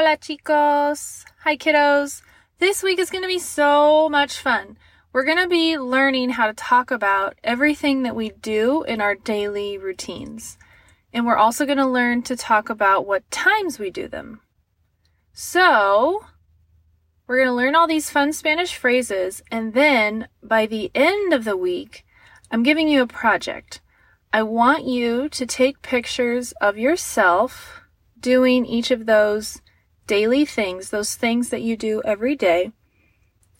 Hola chicos! Hi kiddos! This week is going to be so much fun. We're going to be learning how to talk about everything that we do in our daily routines. And we're also going to learn to talk about what times we do them. So, we're going to learn all these fun Spanish phrases, and then by the end of the week, I'm giving you a project. I want you to take pictures of yourself doing each of those daily things, those things that you do every day.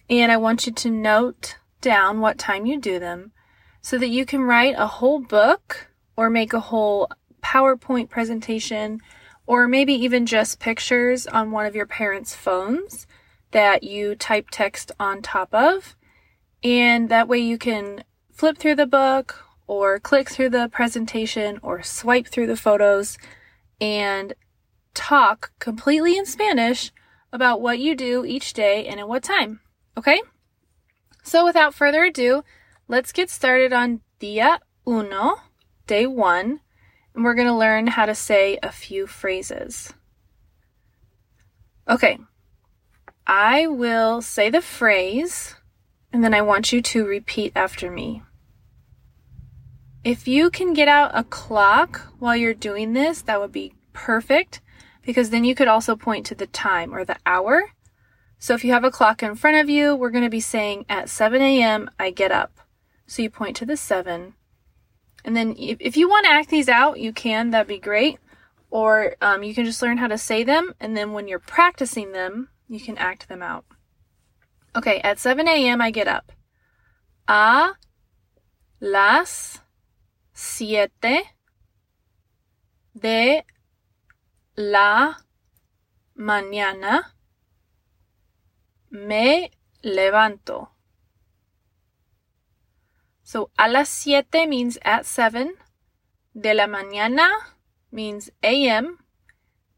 And I want you to note down what time you do them so that you can write a whole book or make a whole PowerPoint presentation or maybe even just pictures on one of your parents' phones that you type text on top of. And that way you can flip through the book or click through the presentation or swipe through the photos and talk completely in Spanish about what you do each day and at what time. Okay? So without further ado, let's get started on Día Uno, day one, and we're going to learn how to say a few phrases. Okay, I will say the phrase and then I want you to repeat after me. If you can get out a clock while you're doing this, that would be perfect because then you could also point to the time or the hour. So if you have a clock in front of you, we're going to be saying at 7 a.m. I get up. So you point to the 7. And then if, you want to act these out, you can. That'd be great. Or um, you can just learn how to say them. And then when you're practicing them, you can act them out. Okay, at 7 a.m. I get up. A las siete de la mañana me levanto. So a las siete means at 7. De la mañana means a.m.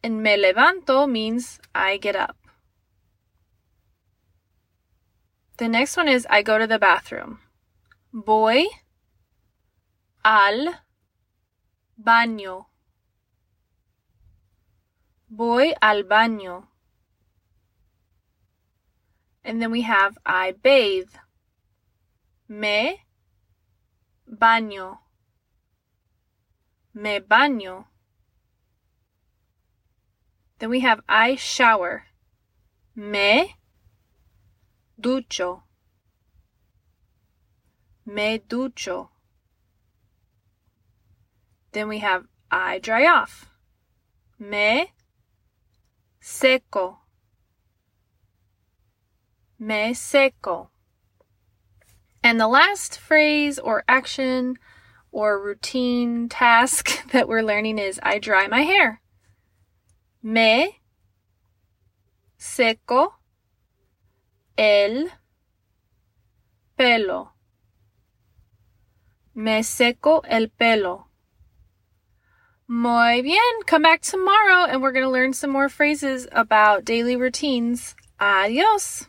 And me levanto means I get up. The next one is I go to the bathroom. Voy al baño. Voy al baño. And then we have I bathe. Me baño. Me baño. Then we have I shower. Me ducho, me ducho. Then we have I dry off. Me seco. Me seco. And the last phrase or action or routine task that we're learning is I dry my hair. Me seco el pelo. Me seco el pelo. Muy bien. Come back tomorrow and we're going to learn some more phrases about daily routines. Adios.